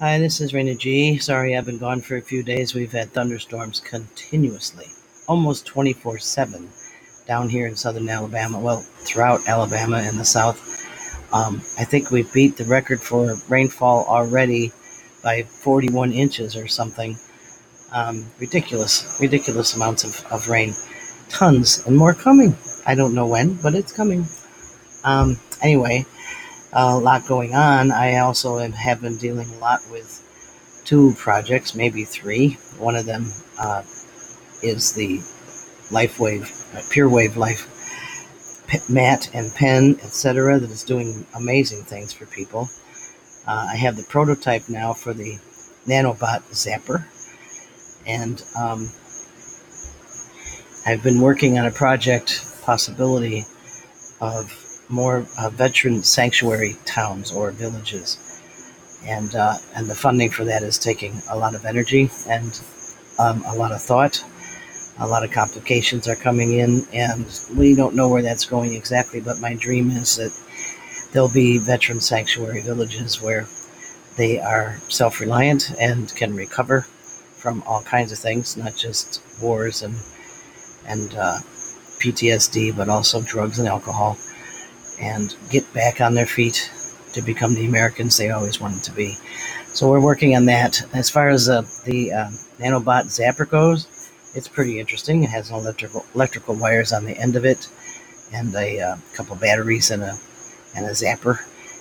Hi, this is Raina G. Sorry I've been gone for a few days. We've had thunderstorms continuously, almost 24 7 down here in southern Alabama. Well, throughout Alabama and the south. Um, I think we beat the record for rainfall already by 41 inches or something. Um, ridiculous, ridiculous amounts of, of rain. Tons and more coming. I don't know when, but it's coming. Um, anyway, a lot going on. I also have been dealing a lot with two projects, maybe three. One of them uh, is the LifeWave, uh, Pure Wave Life mat and pen, etc., that is doing amazing things for people. Uh, I have the prototype now for the Nanobot Zapper, and um, I've been working on a project possibility of more uh, veteran sanctuary towns or villages, and uh, and the funding for that is taking a lot of energy and um, a lot of thought. A lot of complications are coming in, and we don't know where that's going exactly. But my dream is that there'll be veteran sanctuary villages where they are self-reliant and can recover from all kinds of things, not just wars and and uh, PTSD, but also drugs and alcohol and get back on their feet to become the Americans they always wanted to be. So we're working on that. As far as uh, the uh, nanobot zapper goes, it's pretty interesting. It has electrical electrical wires on the end of it, and a uh, couple batteries and a and a zapper,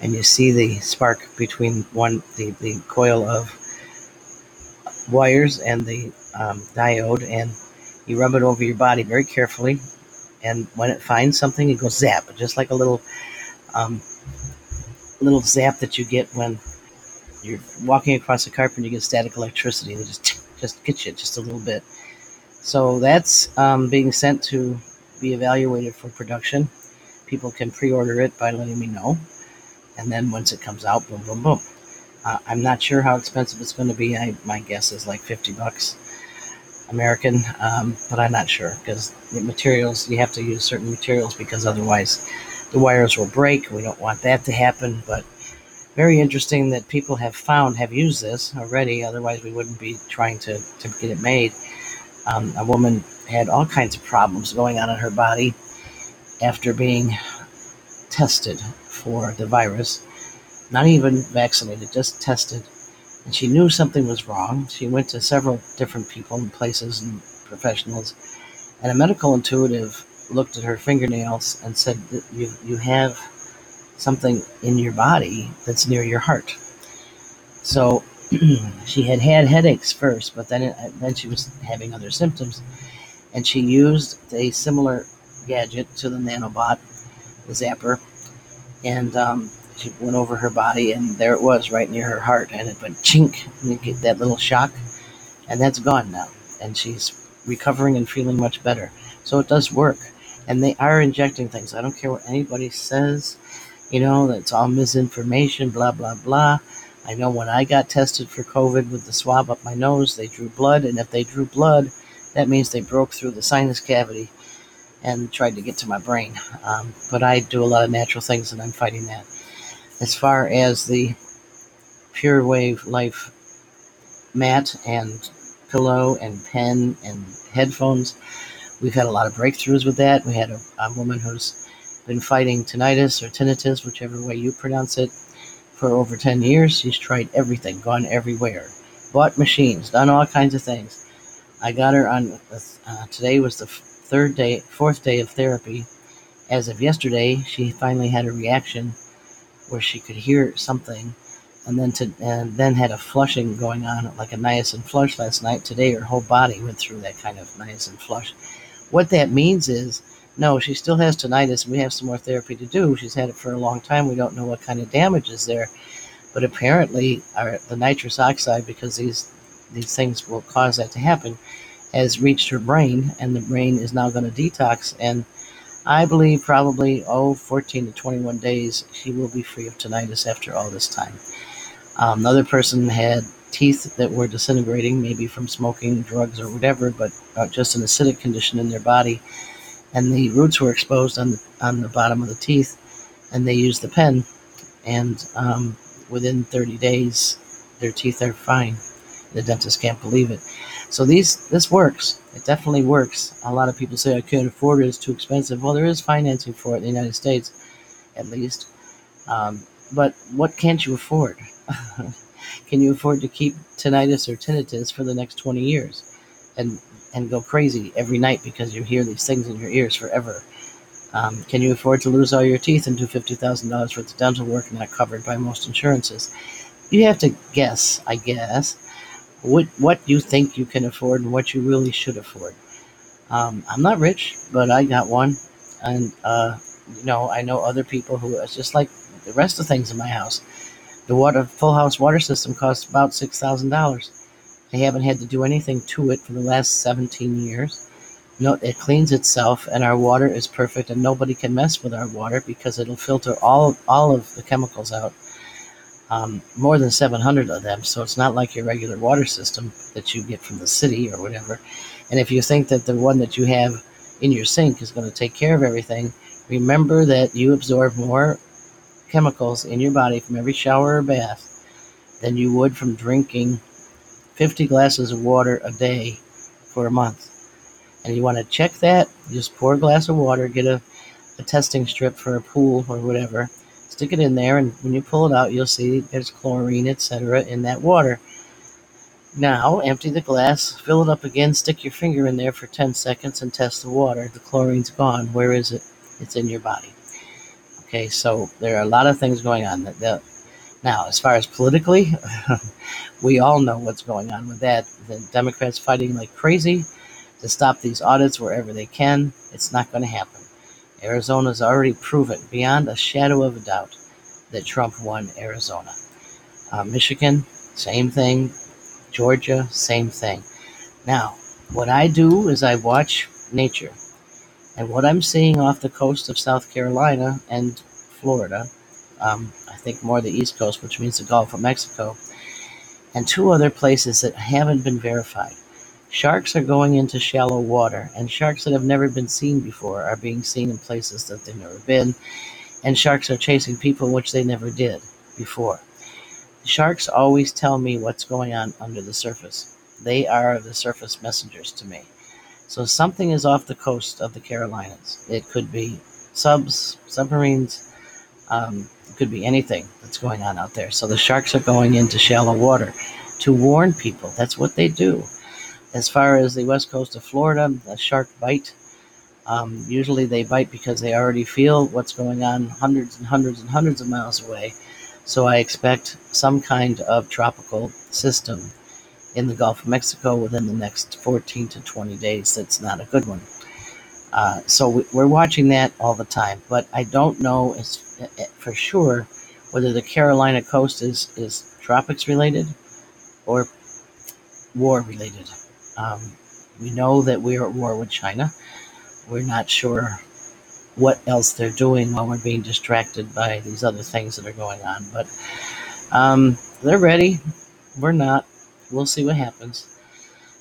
and you see the spark between one the, the coil of wires and the um, diode, and you rub it over your body very carefully and when it finds something, it goes zap, just like a little um, little zap that you get when you're walking across a carpet and you get static electricity. They just just get you just a little bit. So that's um, being sent to be evaluated for production. People can pre-order it by letting me know, and then once it comes out, boom, boom, boom. Uh, I'm not sure how expensive it's going to be. I, my guess is like 50 bucks American, um, but I'm not sure because the materials you have to use certain materials because otherwise the wires will break. We don't want that to happen, but very interesting that people have found have used this already. Otherwise, we wouldn't be trying to to get it made. Um, a woman had all kinds of problems going on in her body after being tested for the virus, not even vaccinated, just tested and she knew something was wrong. She went to several different people and places and professionals, and a medical intuitive looked at her fingernails and said you you have something in your body that's near your heart. So she had had headaches first, but then it, then she was having other symptoms, and she used a similar gadget to the nanobot, the zapper, and um, she went over her body, and there it was, right near her heart, and it went chink, you get that little shock, and that's gone now, and she's recovering and feeling much better. So it does work, and they are injecting things. I don't care what anybody says, you know, that's all misinformation, blah blah blah. I know when I got tested for COVID with the swab up my nose, they drew blood, and if they drew blood, that means they broke through the sinus cavity and tried to get to my brain. Um, but I do a lot of natural things, and I'm fighting that as far as the Pure Wave Life mat and pillow and pen and headphones, we've had a lot of breakthroughs with that. We had a, a woman who's been fighting tinnitus or tinnitus, whichever way you pronounce it, for over 10 years. She's tried everything, gone everywhere, bought machines, done all kinds of things. I got her on, uh, today was the third day, fourth day of therapy. As of yesterday, she finally had a reaction where she could hear something and then to and then had a flushing going on like a niacin flush last night. Today her whole body went through that kind of niacin flush. What that means is no, she still has tinnitus. We have some more therapy to do. She's had it for a long time. We don't know what kind of damage is there, but apparently our, the nitrous oxide, because these these things will cause that to happen, has reached her brain, and the brain is now going to detox and I believe probably, oh, 14 to 21 days, she will be free of tinnitus after all this time. Um, another person had teeth that were disintegrating, maybe from smoking, drugs, or whatever, but uh, just an acidic condition in their body. And the roots were exposed on the, on the bottom of the teeth, and they used the pen. And um, within 30 days, their teeth are fine. The dentist can't believe it. So these this works. It definitely works. A lot of people say I can't afford it; it's too expensive. Well, there is financing for it in the United States, at least. Um, but what can't you afford? Can you afford to keep tinnitus or tinnitus for the next 20 years and and go crazy every night because you hear these things in your ears forever? Um, can you afford to lose all your teeth and do $50,000 worth of dental work not covered by most insurances? You have to guess, I guess, what, what you think you can afford and what you really should afford. Um, I'm not rich, but I got one. And, uh, you know, I know other people who, it's just like the rest of things in my house. The water full house water system costs about six thousand dollars. I haven't had to do anything to it for the last seventeen years. No, it cleans itself, and our water is perfect, and nobody can mess with our water because it'll filter all all of the chemicals out. Um, more than 700 of them, so it's not like your regular water system that you get from the city or whatever. And if you think that the one that you have in your sink is going to take care of everything, remember that you absorb more chemicals in your body from every shower or bath than you would from drinking 50 glasses of water a day for a month. And you want to check that, just pour a glass of water, get a, a testing strip for a pool or whatever, stick it in there, and when you pull it out, you'll see there's chlorine, etc., in that water. Now, empty the glass, fill it up again, stick your finger in there for 10 seconds, and test the water. The chlorine's gone. Where is it? It's in your body. Okay, so there are a lot of things going on. That, now, as far as politically, we all know what's going on with that. The Democrats fighting like crazy to stop these audits wherever they can. It's not going to happen. Arizona's already proven beyond a shadow of a doubt that Trump won Arizona. Uh, Michigan, same thing. Georgia, same thing. Now, what I do is I watch nature. And what I'm seeing off the coast of South Carolina and Florida, um, I think more the East Coast, which means the Gulf of Mexico, and two other places that haven't been verified. Sharks are going into shallow water, and sharks that have never been seen before are being seen in places that they've never been, and sharks are chasing people which they never did before. Sharks always tell me what's going on under the surface. They are the surface messengers to me. So something is off the coast of the Carolinas. It could be subs, submarines. Um, it could be anything that's going on out there. So the sharks are going into shallow water to warn people. That's what they do. As far as the west coast of Florida, a shark bite. Um, usually they bite because they already feel what's going on hundreds and hundreds and hundreds of miles away. So I expect some kind of tropical system in the Gulf of Mexico within the next 14 to 20 days. That's not a good one. Uh, so we're watching that all the time, but I don't know for sure whether the Carolina coast is, is tropics related or war related. Um, we know that we are at war with China. We're not sure what else they're doing while we're being distracted by these other things that are going on, but um, they're ready. We're not we'll see what happens.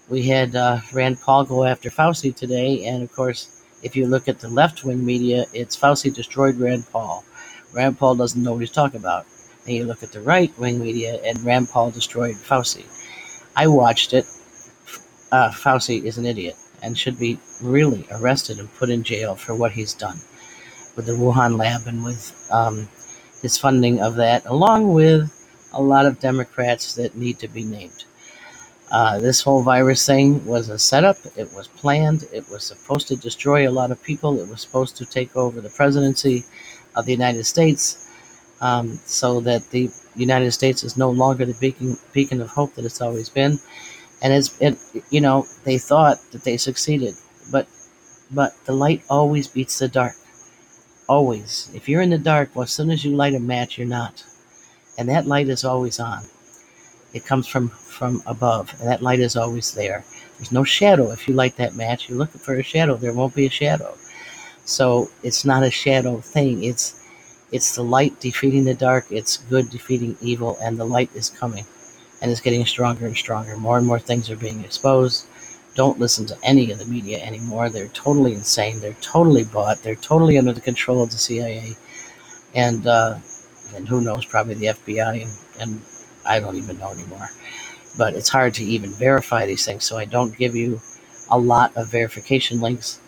We had uh, Rand Paul go after Fauci today, and of course, if you look at the left wing media, it's Fauci destroyed Rand Paul. Rand Paul doesn't know what he's talking about. And you look at the right wing media, and Rand Paul destroyed Fauci. I watched it. Uh, Fauci is an idiot and should be really arrested and put in jail for what he's done with the Wuhan lab and with um, his funding of that, along with a lot of Democrats that need to be named. Uh, this whole virus thing was a setup. It was planned. It was supposed to destroy a lot of people. It was supposed to take over the presidency of the United States um, so that the United States is no longer the beacon, beacon of hope that it's always been. And it's, it, you know, they thought that they succeeded, but, but the light always beats the dark. Always. If you're in the dark, well, as soon as you light a match, you're not. And that light is always on. It comes from from above, and that light is always there. There's no shadow. If you light that match, you're looking for a shadow. There won't be a shadow. So it's not a shadow thing. It's it's the light defeating the dark. It's good defeating evil, and the light is coming, and it's getting stronger and stronger. More and more things are being exposed. Don't listen to any of the media anymore. They're totally insane. They're totally bought. They're totally under the control of the CIA, and uh, and who knows, probably the FBI and, and I don't even know anymore. But it's hard to even verify these things, so I don't give you a lot of verification links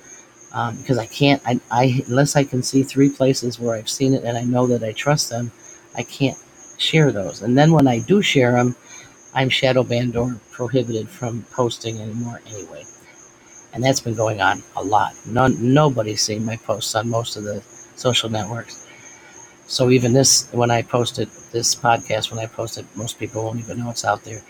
um, because I can't. I, I unless I can see three places where I've seen it and I know that I trust them, I can't share those. And then when I do share them, I'm shadow banned or prohibited from posting anymore anyway. And that's been going on a lot. None, nobody's seen my posts on most of the social networks. So even this, when I posted this podcast, when I posted, most people won't even know it's out there.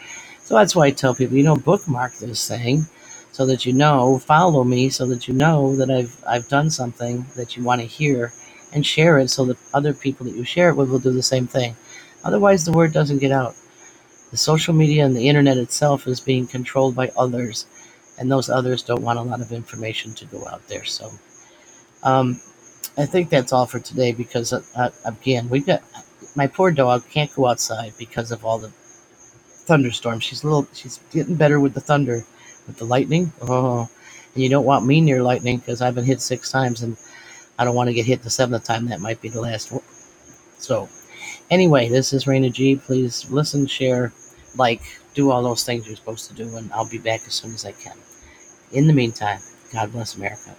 So that's why I tell people, you know, bookmark this thing so that you know, follow me so that you know that I've I've done something that you want to hear and share it so that other people that you share it with will do the same thing. Otherwise the word doesn't get out. The social media and the internet itself is being controlled by others, and those others don't want a lot of information to go out there. So, um, I think that's all for today because, uh, uh, again, we've got my poor dog can't go outside because of all the thunderstorms. She's little, she's getting better with the thunder, with the lightning. Oh, and you don't want me near lightning because I've been hit six times and I don't want to get hit the seventh time. That might be the last one. So, Anyway, this is Raina G. Please listen, share, like, do all those things you're supposed to do, and I'll be back as soon as I can. In the meantime, God bless America.